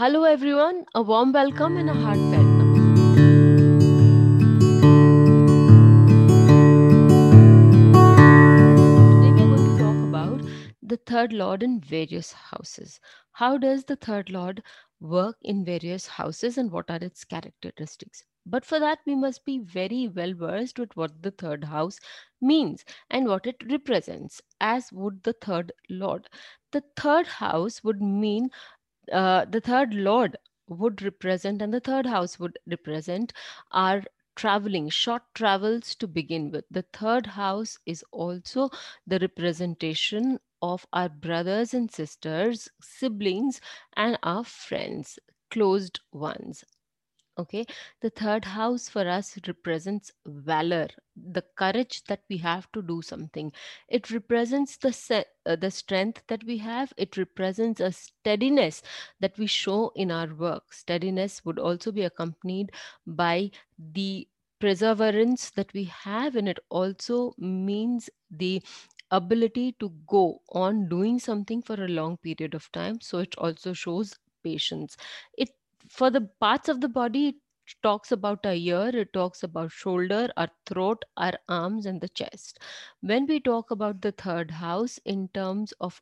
Hello, everyone. A warm welcome and a heartfelt. Today, we are going to talk about the third lord in various houses. How does the third lord work in various houses and what are its characteristics? But for that, we must be very well versed with what the third house means and what it represents, as would the third lord. The third house would mean uh, the third lord would represent and the third house would represent our traveling short travels to begin with. The third house is also the representation of our brothers and sisters siblings and our friends closed ones okay? The third house for us represents valor the courage that we have to do something. It represents the se- uh, the strength that we have. It represents a steadiness that we show in our work. Steadiness would also be accompanied by the perseverance that we have and it also means the ability to go on doing something for a long period of time. So it also shows patience. It for the parts of the body it talks about our ear it talks about shoulder our throat our arms and the chest. When we talk about the third house in terms of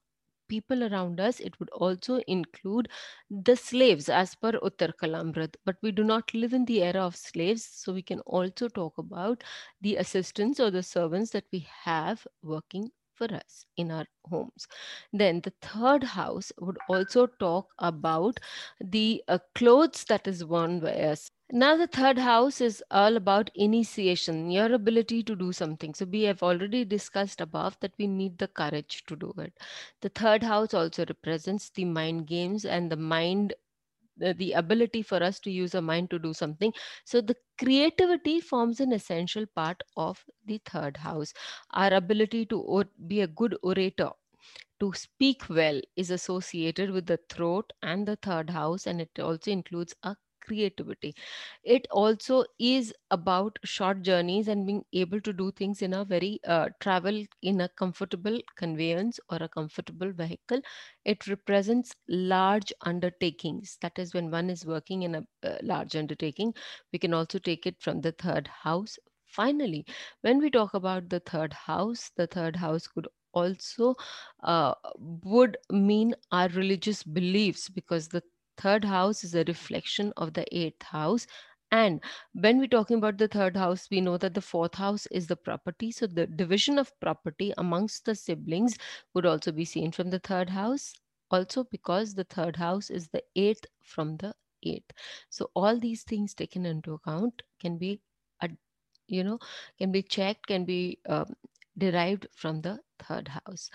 people around us it would also include the slaves as per uttar kalamrat but we do not live in the era of slaves so we can also talk about the assistants or the servants that we have working for us in our homes then the third house would also talk about the uh, clothes that is worn by us. Now, the third house is all about initiation, your ability to do something. So, we have already discussed above that we need the courage to do it. The third house also represents the mind games and the mind. The, the ability for us to use a mind to do something. So, the creativity forms an essential part of the third house. Our ability to or- be a good orator to speak well is associated with the throat and the third house and it also includes a creativity. It also is about short journeys and being able to do things in a very uh, travel in a comfortable conveyance or a comfortable vehicle. It represents large undertakings. That is when one is working in a uh, large undertaking we can also take it from the third house. Finally when we talk about the third house the third house could also uh, would mean our religious beliefs because the third house is a reflection of the eighth house. And when we're talking about the third house we know that the fourth house is the property. So the division of property amongst the siblings would also be seen from the third house. Also because the third house is the eighth from the eighth. So all these things taken into account can be you know can be checked can be um, derived from the third house.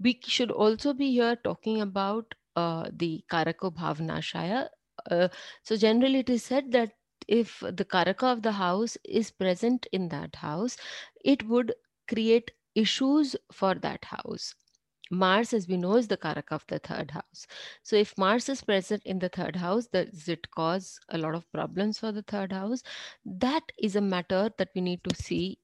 We should also be here talking about uh, the Karako Bhavanashaya. Uh, so, generally, it is said that if the Karaka of the house is present in that house, it would create issues for that house. Mars, as we know, is the Karaka of the third house. So, if Mars is present in the third house, does it cause a lot of problems for the third house? That is a matter that we need to see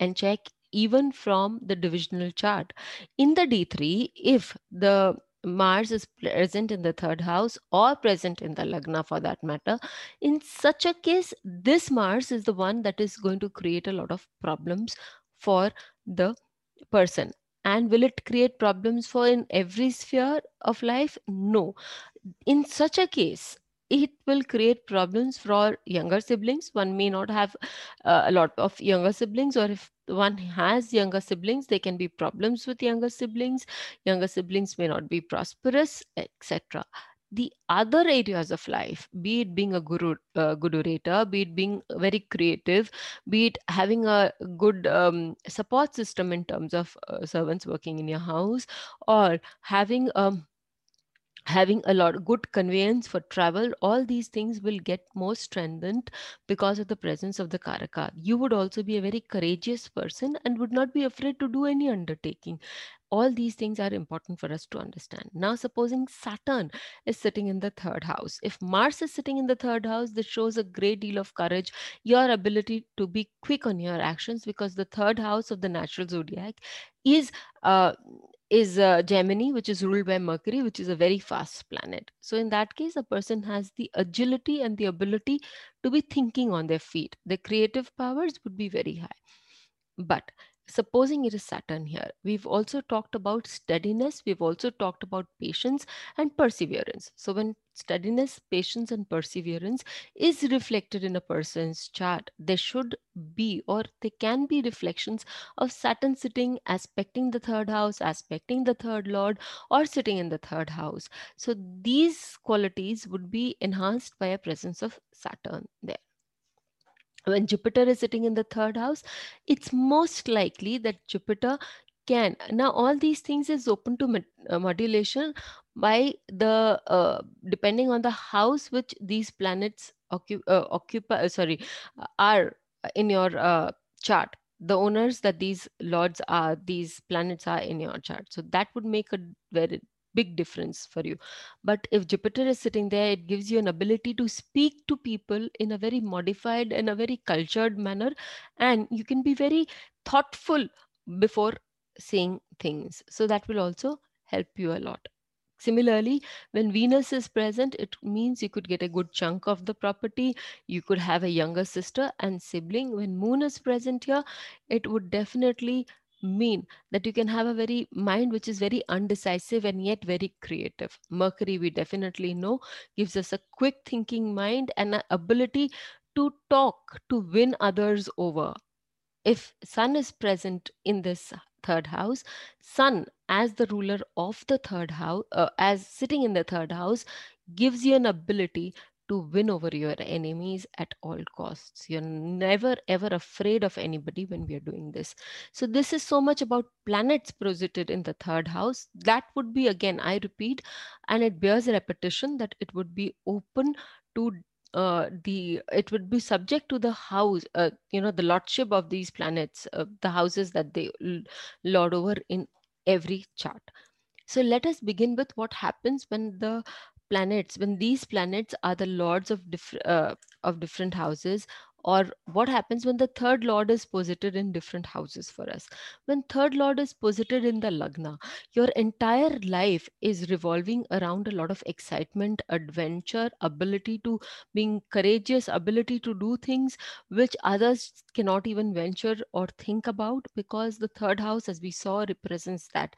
and check even from the divisional chart. In the D3, if the Mars is present in the third house or present in the Lagna for that matter, in such a case, this Mars is the one that is going to create a lot of problems for the person. And will it create problems for in every sphere of life? No. In such a case, it will create problems for younger siblings. One may not have uh, a lot of younger siblings, or if one has younger siblings, there can be problems with younger siblings. Younger siblings may not be prosperous, etc the other areas of life be it being a guru uh, good orator be it being very creative be it having a good um, support system in terms of uh, servants working in your house or having um, having a lot of good conveyance for travel all these things will get more strengthened because of the presence of the karaka. You would also be a very courageous person and would not be afraid to do any undertaking. All these things are important for us to understand. Now supposing saturn is sitting in the third house. If mars is sitting in the third house this shows a great deal of courage your ability to be quick on your actions because the third house of the natural zodiac is uh, is uh, Gemini, which is ruled by Mercury, which is a very fast planet. So, in that case, a person has the agility and the ability to be thinking on their feet. The creative powers would be very high. But supposing it is Saturn here, we've also talked about steadiness, we've also talked about patience and perseverance. So, when steadiness, patience, and perseverance is reflected in a person's chart, there should be or there can be reflections of Saturn sitting, aspecting the third house, aspecting the third lord, or sitting in the third house. So, these qualities would be enhanced by a presence of Saturn there when Jupiter is sitting in the third house, it's most likely that Jupiter can. Now, all these things is open to uh, modulation by the uh, depending on the house which these planets occup- uh, occupy. Uh, sorry, are in your uh, chart. The owners that these lords are, these planets are in your chart. So that would make a very big difference for you. But if Jupiter is sitting there, it gives you an ability to speak to people in a very modified and a very cultured manner. And you can be very thoughtful before saying things. So that will also help you a lot. Similarly, when Venus is present, it means you could get a good chunk of the property. You could have a younger sister and sibling. When Moon is present here, it would definitely mean that you can have a very mind which is very undecisive and yet very creative. Mercury, we definitely know, gives us a quick thinking mind and an ability to talk, to win others over. If Sun is present in this third house, Sun as the ruler of the third house, uh, as sitting in the third house, gives you an ability to win over your enemies at all costs. You're never ever afraid of anybody when we are doing this. So, this is so much about planets posited in the third house. That would be, again, I repeat, and it bears repetition that it would be open to uh, the it would be subject to the house uh, you know the lordship of these planets uh, the houses that they lord over in every chart so let us begin with what happens when the planets when these planets are the lords of different uh, of different houses or what happens when the third lord is posited in different houses for us? When third lord is posited in the lagna your entire life is revolving around a lot of excitement adventure ability to being courageous ability to do things which others cannot even venture or think about because the third house as we saw represents that.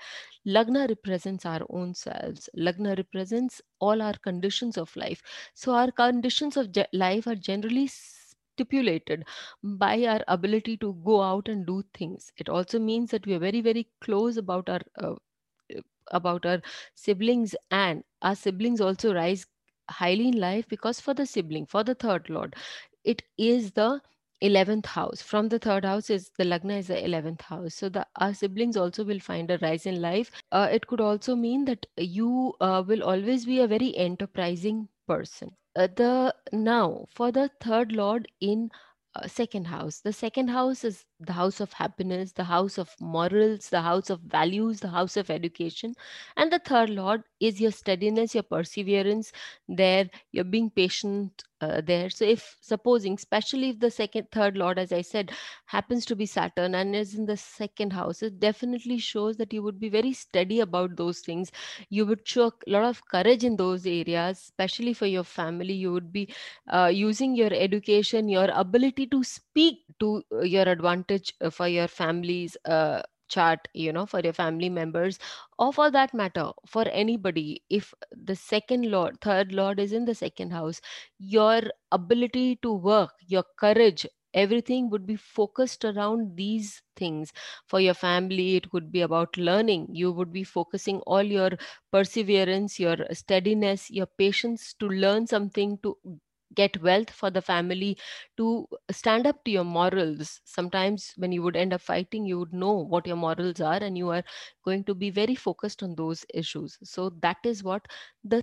Lagna represents our own selves. Lagna represents all our conditions of life. So our conditions of life are generally stipulated by our ability to go out and do things. It also means that we are very, very close about our uh, about our siblings, and our siblings also rise highly in life because for the sibling, for the third lord, it is the 11th house. From the third house is the lagna is the 11th house. So the our siblings also will find a rise in life. Uh, it could also mean that you uh, will always be a very enterprising person the now for the third lord in uh, second house. The second house is the house of happiness the house of morals the house of values the house of education. And the third lord is your steadiness your perseverance. There you're being patient uh, there. So if supposing especially if the second third lord as i said happens to be saturn and is in the second house it definitely shows that you would be very steady about those things. You would show a lot of courage in those areas especially for your family. You would be uh, using your education your ability to speak to uh, your advantage uh, for your family's chart you know for your family members or for that matter for anybody if the second lord third lord is in the second house your ability to work your courage everything would be focused around these things. For your family it could be about learning. You would be focusing all your perseverance your steadiness your patience to learn something to get wealth for the family to stand up to your morals sometimes when you would end up fighting you would know what your morals are and you are going to be very focused on those issues so that is what the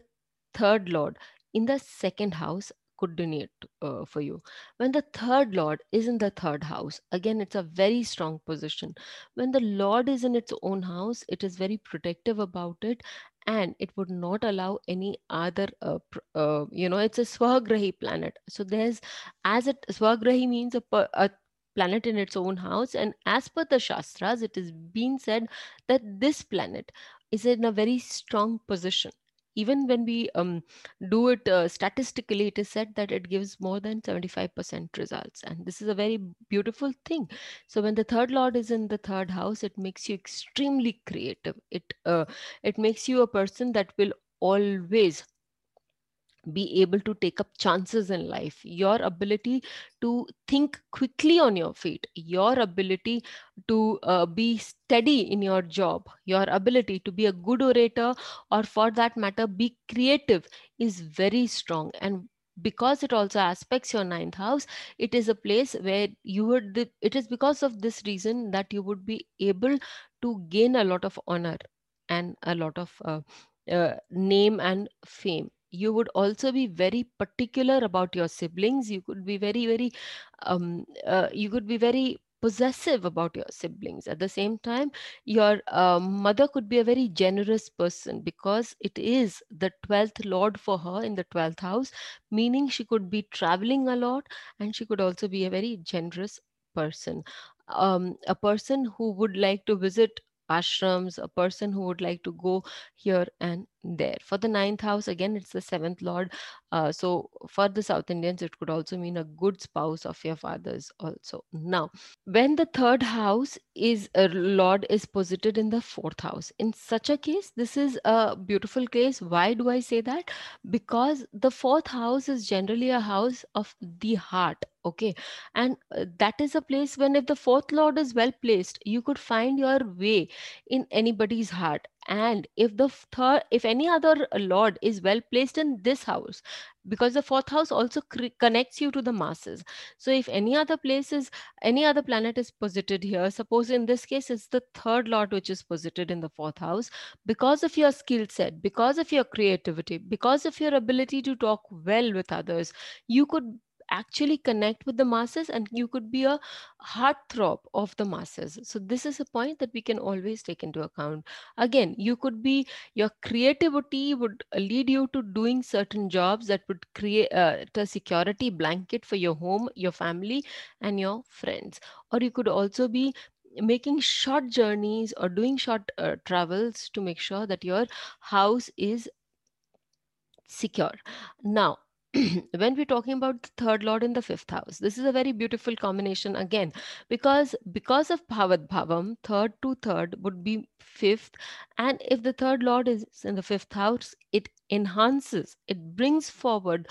third lord in the second house could donate uh, for you. When the third Lord is in the third house, again, it's a very strong position. When the Lord is in its own house, it is very protective about it and it would not allow any other uh, uh, you know it's a swagrahi planet. So there's as it swagrahi means a, a planet in its own house and as per the shastras it is being said that this planet is in a very strong position even when we um, do it uh, statistically it is said that it gives more than 75% results and this is a very beautiful thing. So when the third lord is in the third house it makes you extremely creative. It uh, it makes you a person that will always be able to take up chances in life. Your ability to think quickly on your feet your ability to uh, be steady in your job your ability to be a good orator or for that matter be creative is very strong. And because it also aspects your ninth house it is a place where you would it is because of this reason that you would be able to gain a lot of honor and a lot of uh, uh, name and fame you would also be very particular about your siblings. You could be very very um, uh, you could be very possessive about your siblings. At the same time your uh, mother could be a very generous person because it is the 12th lord for her in the 12th house meaning she could be traveling a lot and she could also be a very generous person. Um, a person who would like to visit ashrams a person who would like to go here and there. For the ninth house again it's the seventh lord. Uh, so for the south indians it could also mean a good spouse of your father's also. Now when the third house is a lord is posited in the fourth house in such a case this is a beautiful case. Why do i say that? Because the fourth house is generally a house of the heart okay? And uh, that is a place when if the fourth lord is well placed you could find your way in anybody's heart and if the third if any other lord is well placed in this house because the fourth house also connects you to the masses. So if any other place is any other planet is posited here suppose in this case it's the third lord which is posited in the fourth house because of your skill set because of your creativity because of your ability to talk well with others you could actually connect with the masses and you could be a heartthrob of the masses. So this is a point that we can always take into account. Again you could be your creativity would lead you to doing certain jobs that would create uh, a security blanket for your home your family and your friends. Or you could also be making short journeys or doing short uh, travels to make sure that your house is secure. Now when we're talking about the third lord in the fifth house this is a very beautiful combination again because because of bhavad bhavam third to third would be fifth and if the third lord is in the fifth house it enhances it brings forward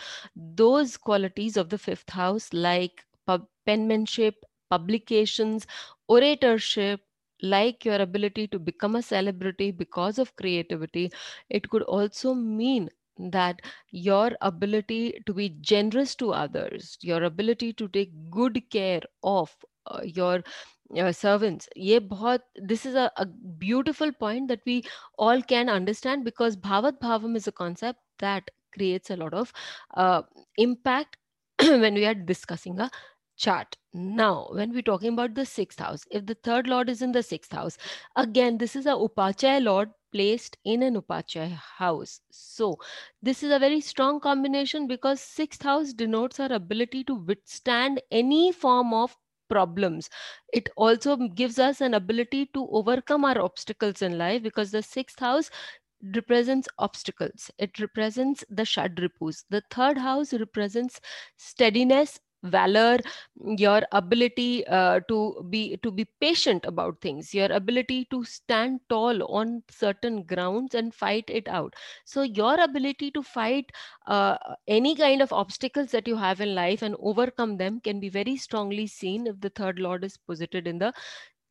those qualities of the fifth house like penmanship publications oratorship like your ability to become a celebrity because of creativity. It could also mean that your ability to be generous to others your ability to take good care of uh, your uh, servants ye bahut, this is a, a beautiful point that we all can understand because bhavat bhavam is a concept that creates a lot of uh, impact when we are discussing a chart. Now, when we're talking about the sixth house, if the third lord is in the sixth house, again, this is a Upachaya lord placed in an Upachaya house. So, this is a very strong combination because sixth house denotes our ability to withstand any form of problems. It also gives us an ability to overcome our obstacles in life because the sixth house represents obstacles. It represents the Shadripus. The third house represents steadiness valor your ability uh, to be to be patient about things your ability to stand tall on certain grounds and fight it out. So your ability to fight uh, any kind of obstacles that you have in life and overcome them can be very strongly seen if the third lord is posited in the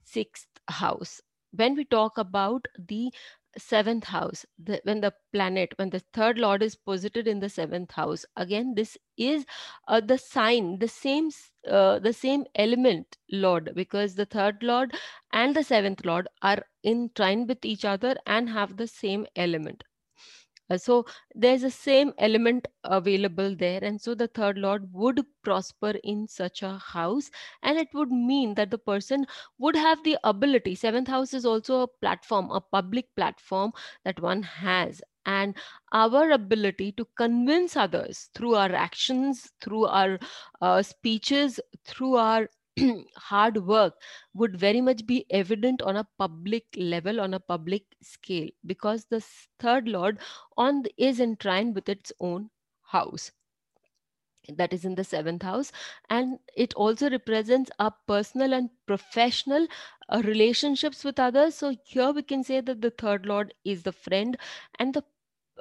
sixth house. When we talk about the seventh house the, when the planet when the third lord is posited in the seventh house again this is uh, the sign the same uh, the same element lord because the third lord and the seventh lord are in trine with each other and have the same element uh, so there's a same element available there and so the third lord would prosper in such a house and it would mean that the person would have the ability. Seventh house is also a platform a public platform that one has and our ability to convince others through our actions through our uh, speeches through our hard work would very much be evident on a public level on a public scale because the third lord on the, is in trine with its own house. That is in the seventh house and it also represents our personal and professional uh, relationships with others. So here we can say that the third lord is the friend and the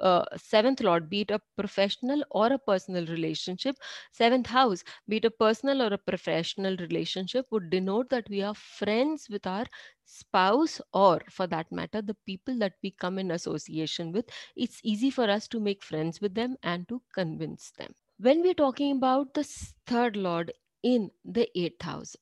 uh, seventh lord be it a professional or a personal relationship. Seventh house be it a personal or a professional relationship would denote that we are friends with our spouse or for that matter the people that we come in association with. It's easy for us to make friends with them and to convince them. When we're talking about the third lord in the eighth house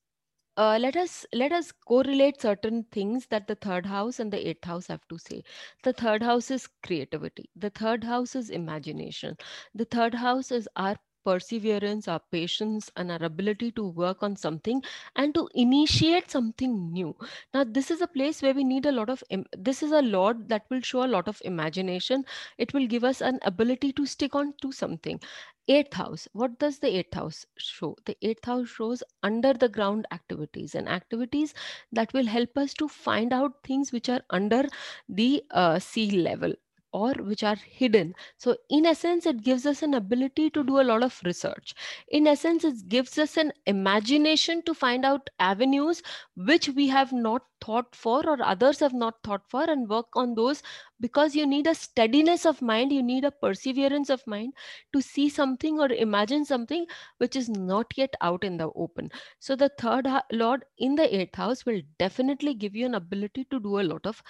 uh, let us let us correlate certain things that the third house and the eighth house have to say. The third house is creativity. The third house is imagination. The third house is our perseverance our patience and our ability to work on something and to initiate something new. Now this is a place where we need a lot of this is a lord that will show a lot of imagination. It will give us an ability to stick on to something. Eighth house what does the eighth house show? The eighth house shows under the ground activities and activities that will help us to find out things which are under the uh, sea level or which are hidden. So, in essence, it gives us an ability to do a lot of research. In essence, it gives us an imagination to find out avenues which we have not thought for or others have not thought for and work on those because you need a steadiness of mind, you need a perseverance of mind to see something or imagine something which is not yet out in the open. So, the third Lord in the eighth house will definitely give you an ability to do a lot of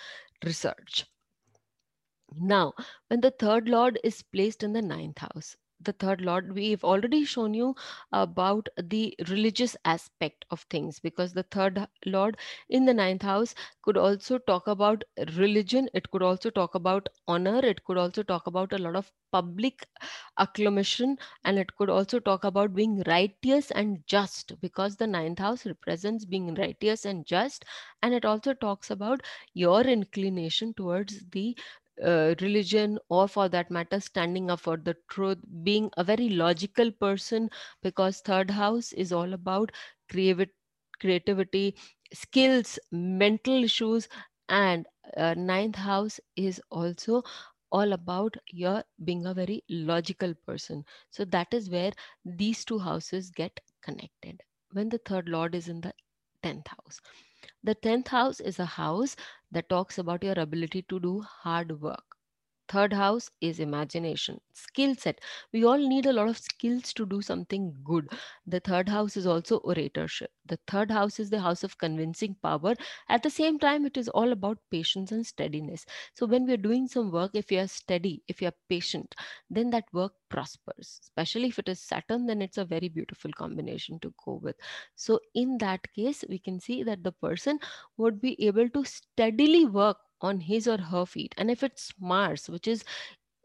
research. Now, when the third lord is placed in the ninth house, the third lord we've already shown you about the religious aspect of things because the third lord in the ninth house could also talk about religion it could also talk about honor it could also talk about a lot of public acclamation and it could also talk about being righteous and just because the ninth house represents being righteous and just and it also talks about your inclination towards the uh, religion or for that matter standing up for the truth being a very logical person because third house is all about creativity creativity skills mental issues and uh, ninth house is also all about your being a very logical person. So that is where these two houses get connected when the third lord is in the 10th house the 10th house is a house that talks about your ability to do hard work. Third house is imagination, skill set. We all need a lot of skills to do something good. The third house is also oratorship. The third house is the house of convincing power. At the same time, it is all about patience and steadiness. So, when we are doing some work, if you are steady, if you are patient, then that work prospers. Especially if it is Saturn, then it's a very beautiful combination to go with. So, in that case, we can see that the person would be able to steadily work on his or her feet. And if it's Mars, which is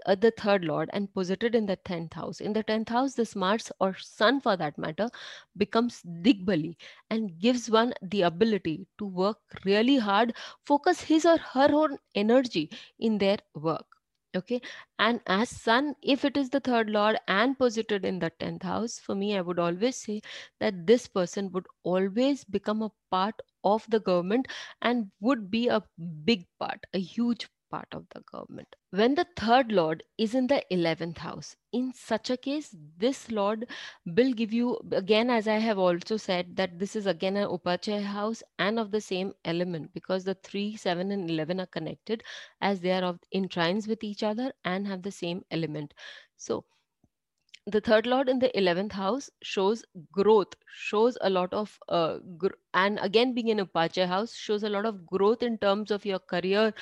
uh, the third lord and posited in the 10th house in the 10th house this mars or sun for that matter becomes digbali and gives one the ability to work really hard focus his or her own energy in their work okay? And as sun if it is the third lord and posited in the 10th house for me i would always say that this person would always become a part of the government and would be a big part a huge part of the government. When the third lord is in the 11th house in such a case this lord will give you again as i have also said that this is again an upachaya house and of the same element because the 3 7 and 11 are connected as they are of in trines with each other and have the same element. So the third lord in the 11th house shows growth shows a lot of uh, and again being in upachaya house shows a lot of growth in terms of your career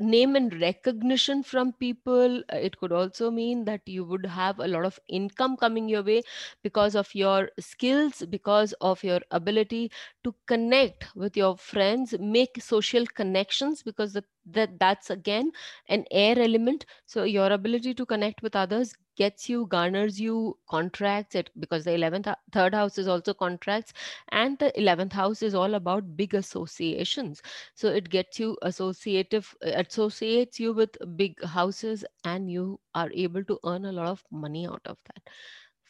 name and recognition from people. It could also mean that you would have a lot of income coming your way because of your skills because of your ability to connect with your friends make social connections because the, that that's again an air element. So your ability to connect with others gets you garners you contracts it because the 11th third house is also contracts and the 11th house is all about big associations. So it gets you associative associates you with big houses and you are able to earn a lot of money out of that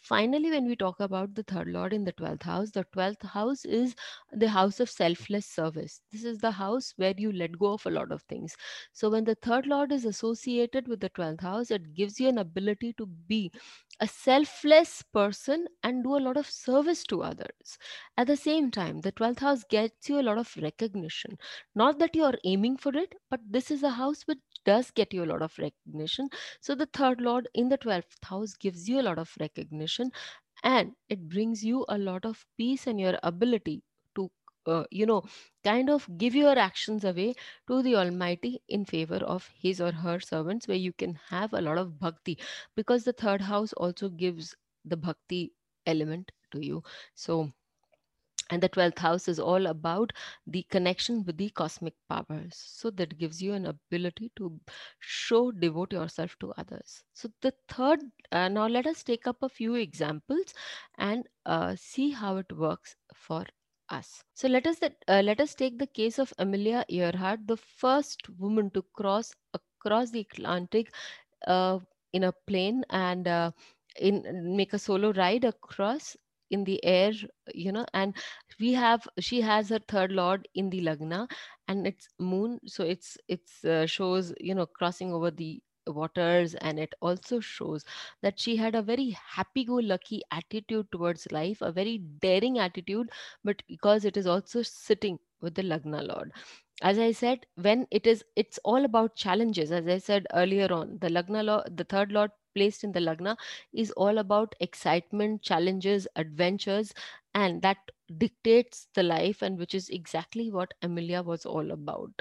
Finally, when we talk about the third lord in the 12th house, the 12th house is the house of selfless service. This is the house where you let go of a lot of things. So, when the third lord is associated with the 12th house, it gives you an ability to be a selfless person and do a lot of service to others. At the same time, the 12th house gets you a lot of recognition. Not that you are aiming for it, but this is a house which does get you a lot of recognition. So, the third lord in the 12th house gives you a lot of recognition and it brings you a lot of peace and your ability to uh, you know kind of give your actions away to the almighty in favor of his or her servants where you can have a lot of bhakti because the third house also gives the bhakti element to you so and the 12th house is all about the connection with the cosmic powers. So that gives you an ability to show devote yourself to others. So the third uh, now let us take up a few examples and uh, see how it works for us. So let us uh, let us take the case of amelia earhart the first woman to cross across the atlantic uh, in a plane and uh, in make a solo ride across in the air you know and we have she has her third lord in the lagna and it's moon so it's it's uh, shows you know crossing over the waters and it also shows that she had a very happy go lucky attitude towards life a very daring attitude but because it is also sitting with the lagna lord. As i said when it is it's all about challenges. As i said earlier on the lagna law the third lord placed in the lagna is all about excitement challenges adventures and that dictates the life and which is exactly what amelia was all about.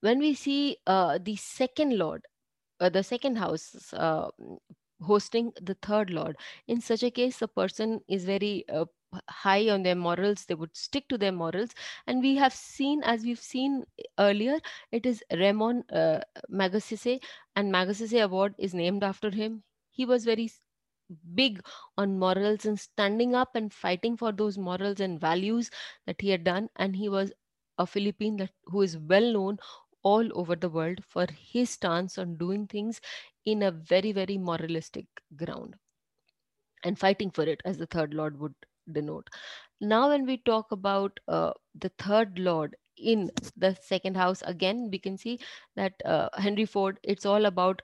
When we see uh, the second lord uh, the second house uh, hosting the third lord in such a case the person is very uh, high on their morals they would stick to their morals. And we have seen as we've seen earlier it is Ramon uh, and Magsaysay award is named after him. He was very big on morals and standing up and fighting for those morals and values that he had done. And he was a philippine that who is well known all over the world for his stance on doing things in a very very moralistic ground and fighting for it as the third lord would denote. Now when we talk about uh, the third lord in the second house again we can see that uh, henry ford it's all about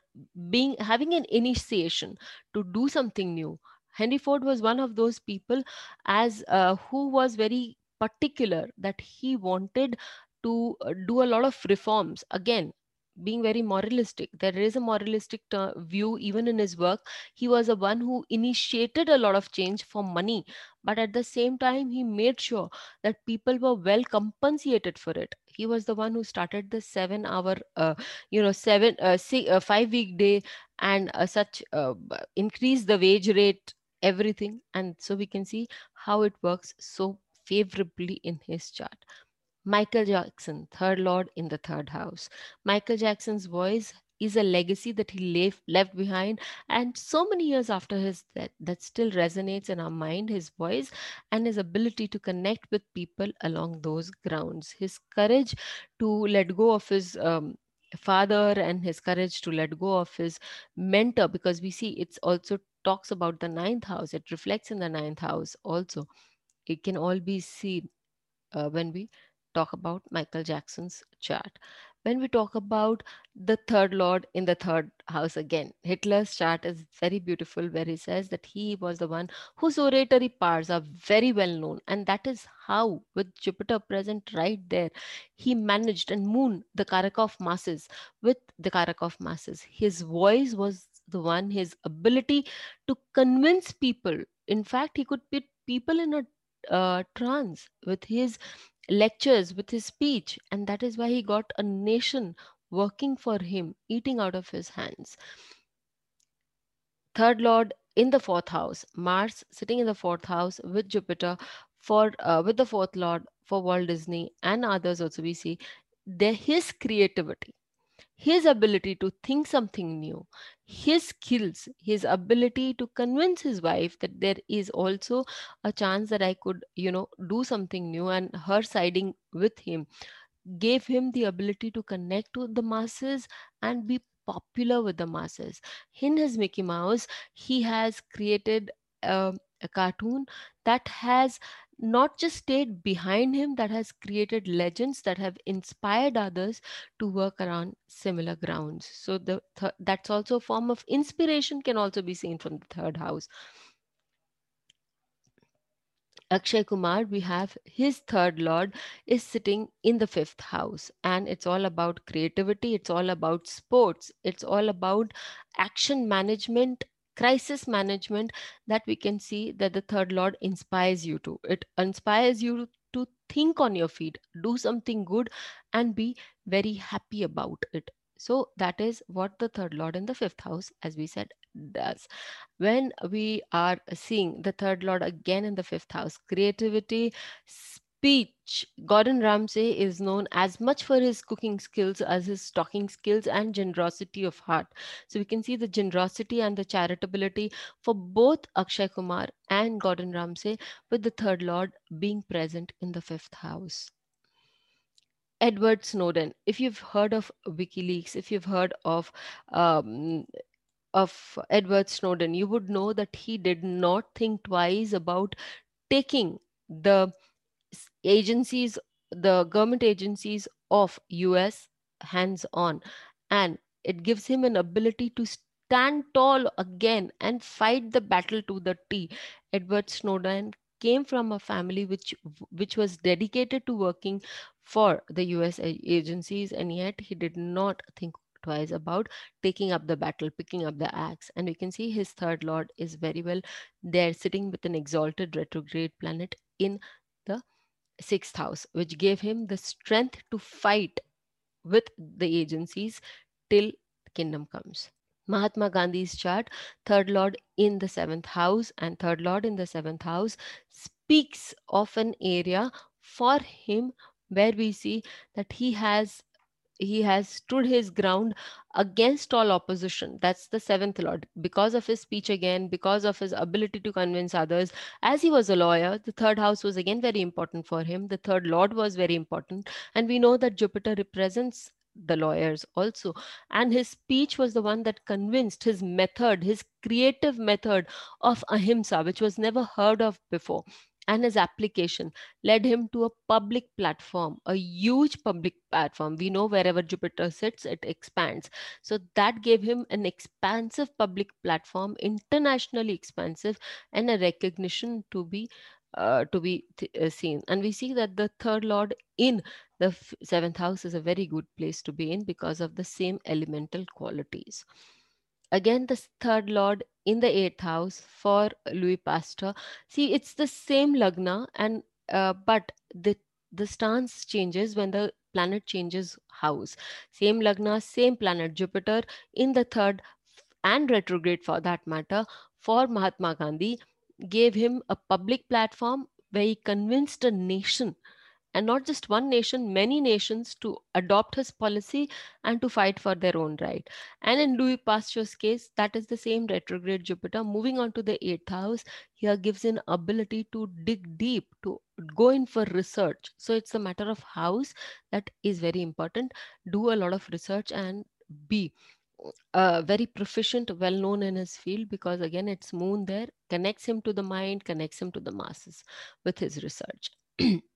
being having an initiation to do something new. Henry ford was one of those people as uh, who was very particular that he wanted to uh, do a lot of reforms. Again being very moralistic. There is a moralistic view even in his work. He was the one who initiated a lot of change for money but at the same time he made sure that people were well compensated for it. He was the one who started the seven hour uh, you know seven uh, six, uh, five week day and uh, such uh, increase the wage rate everything. And so we can see how it works so favorably in his chart Michael Jackson, third lord in the third house. Michael Jackson's voice is a legacy that he left, left behind and so many years after his death that still resonates in our mind his voice and his ability to connect with people along those grounds. His courage to let go of his um, father and his courage to let go of his mentor because we see it's also talks about the ninth house. It reflects in the ninth house also. It can all be seen uh, when we talk about Michael Jackson's chart. When we talk about the third lord in the third house again, Hitler's chart is very beautiful, where he says that he was the one whose oratory powers are very well known. And that is how, with Jupiter present right there, he managed and Moon, the Karaka of masses, with the Karaka of masses. His voice was the one, his ability to convince people. In fact, he could put people in a uh, trance with his lectures, with his speech, and that is why he got a nation working for him, eating out of his hands. Third Lord in the fourth house, Mars sitting in the fourth house with Jupiter for uh, with the fourth Lord for Walt Disney and others also we see there his creativity his ability to think something new, his skills, his ability to convince his wife that there is also a chance that I could, you know, do something new, and her siding with him gave him the ability to connect with the masses and be popular with the masses. In his Mickey Mouse, he has created a, a cartoon that has not just stayed behind him, that has created legends that have inspired others to work around similar grounds. So the th- that's also a form of inspiration can also be seen from the third house. Akshay Kumar, we have his third lord is sitting in the fifth house, and it's all about creativity, it's all about sports, it's all about action management, crisis management that we can see that the third lord inspires you to. It inspires you to think on your feet, do something good, and be very happy about it. So that is what the third lord in the fifth house, as we said, does when we are seeing the third lord again in the fifth house creativity speech gordon ramsay is known as much for his cooking skills as his talking skills and generosity of heart. So we can see the generosity and the charitability for both akshay kumar and gordon ramsay with the third lord being present in the fifth house. Edward Snowden, if you've heard of WikiLeaks, if you've heard of um, of Edward Snowden, you would know that he did not think twice about taking the agencies, the government agencies of US hands on. And it gives him an ability to stand tall again and fight the battle to the T. Edward Snowden came from a family which which was dedicated to working for the US agencies and yet he did not think twice about taking up the battle, picking up the axe. And we can see his third lord is very well there, sitting with an exalted retrograde planet in the sixth house, which gave him the strength to fight with the agencies till kingdom comes. Mahatma Gandhi's chart, third lord in the seventh house, and third lord in the seventh house speaks of an area for him where we see that he has he has stood his ground against all opposition. That's the seventh lord because of his speech again because of his ability to convince others as he was a lawyer the third house was again very important for him. The third lord was very important. And we know that jupiter represents the lawyers also. And his speech was the one that convinced his method his creative method of ahimsa which was never heard of before and his application led him to a public platform, a huge public platform. We know wherever Jupiter sits, it expands. So that gave him an expansive public platform, internationally expansive, and a recognition to be uh, to be uh, seen. And we see that the third lord in the seventh house is a very good place to be in because of the same elemental qualities. Again, the third lord in the eighth house for Louis Pasteur. See, it's the same lagna, and uh, but the the stance changes when the planet changes house. Same lagna, same planet, Jupiter in the third and retrograde for that matter for Mahatma Gandhi gave him a public platform where he convinced a nation and not just one nation, many nations to adopt his policy and to fight for their own right. And in Louis Pasteur's case, that is the same retrograde Jupiter moving on to the eighth house. Here gives an ability to dig deep, to go in for research. So it's a matter of house that is very important. Do a lot of research and be uh, very proficient, well known in his field because again, it's moon there, connects him to the mind, connects him to the masses with his research.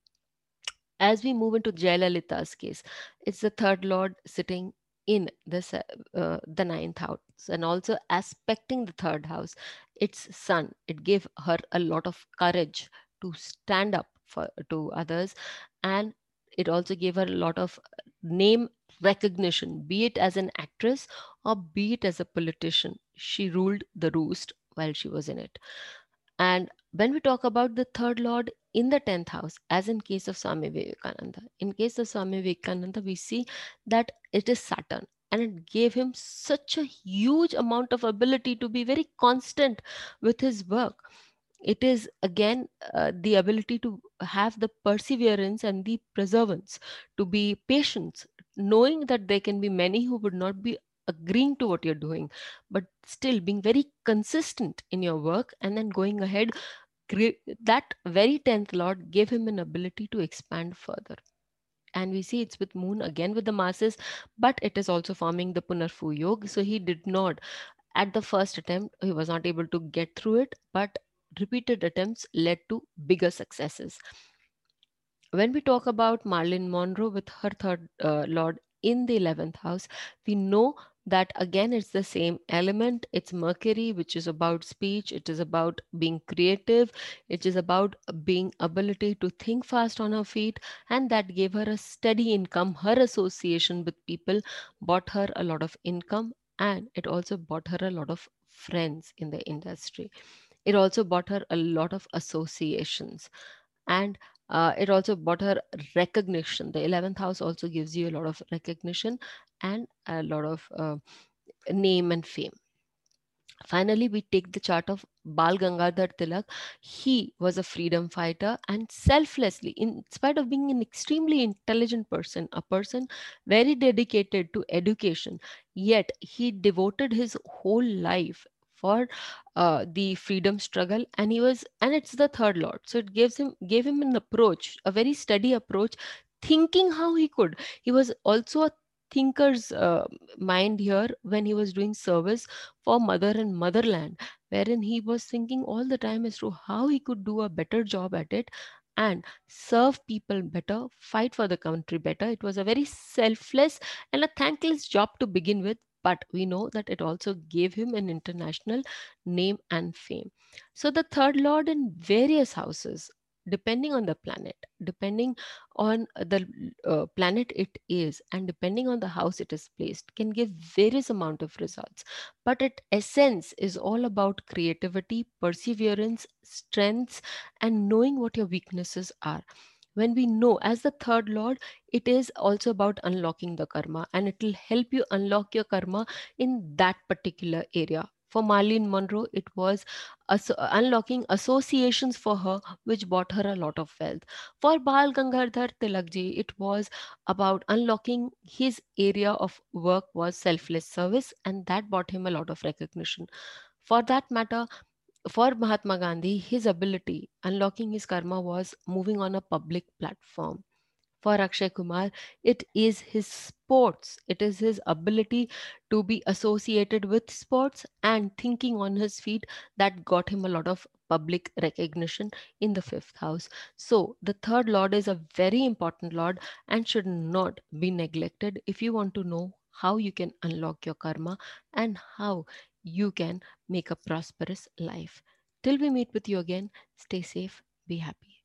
as we move into Jayalalitha's case, it's the third lord sitting in the, uh, the ninth house and also aspecting the third house. Its Sun it gave her a lot of courage to stand up for to others and it also gave her a lot of name recognition, be it as an actress or be it as a politician. She ruled the roost while she was in it. And when we talk about the third lord in the 10th house, as in case of Swami Vivekananda, in case of Swami Vivekananda, we see that it is Saturn and it gave him such a huge amount of ability to be very constant with his work. It is again uh, the ability to have the perseverance and the perseverance, to be patient, knowing that there can be many who would not be agreeing to what you're doing, but still being very consistent in your work and then going ahead. That very 10th Lord gave him an ability to expand further. And we see it's with Moon again with the masses, but it is also forming the Punarphoo Yog. So he did not, at the first attempt, he was not able to get through it, but repeated attempts led to bigger successes when we talk about Marilyn Monroe with her third uh, Lord in the 11th house, we know that again it's the same element. It's Mercury, which is about speech, it is about being creative, it is about being ability to think fast on her feet, and that gave her a steady income. Her association with people bought her a lot of income, and it also bought her a lot of friends in the industry. It also bought her a lot of associations. And uh, it also bought her recognition. The 11th house also gives you a lot of recognition and a lot of uh, name and fame. Finally, we take the chart of Bal Gangadhar Tilak. He was a freedom fighter and selflessly, in spite of being an extremely intelligent person, a person very dedicated to education, yet he devoted his whole life for uh, the freedom struggle and he was and it's the third lord. So it gives him gave him an approach a very steady approach thinking how he could. He was also a thinker's uh, mind here when he was doing service for mother and motherland wherein he was thinking all the time as to how he could do a better job at it and serve people better fight for the country better. It was a very selfless and a thankless job to begin with but we know that it also gave him an international name and fame. So the third lord in various houses depending on the planet depending on the uh, planet it is and depending on the house it is placed can give various amount of results. But its essence is all about creativity perseverance strengths and knowing what your weaknesses are. When we know as the third lord it is also about unlocking the karma and it will help you unlock your karma in that particular area for Marilyn Monroe, it was as- unlocking associations for her, which brought her a lot of wealth. For Bal Gangadhar Tilakji, it was about unlocking his area of work was selfless service, and that brought him a lot of recognition. For that matter, for Mahatma Gandhi, his ability, unlocking his karma, was moving on a public platform for Akshay Kumar, it is his sports. It is his ability to be associated with sports and thinking on his feet that got him a lot of public recognition in the fifth house. So, the third lord is a very important lord and should not be neglected if you want to know how you can unlock your karma and how you can make a prosperous life. Till we meet with you again, stay safe, be happy.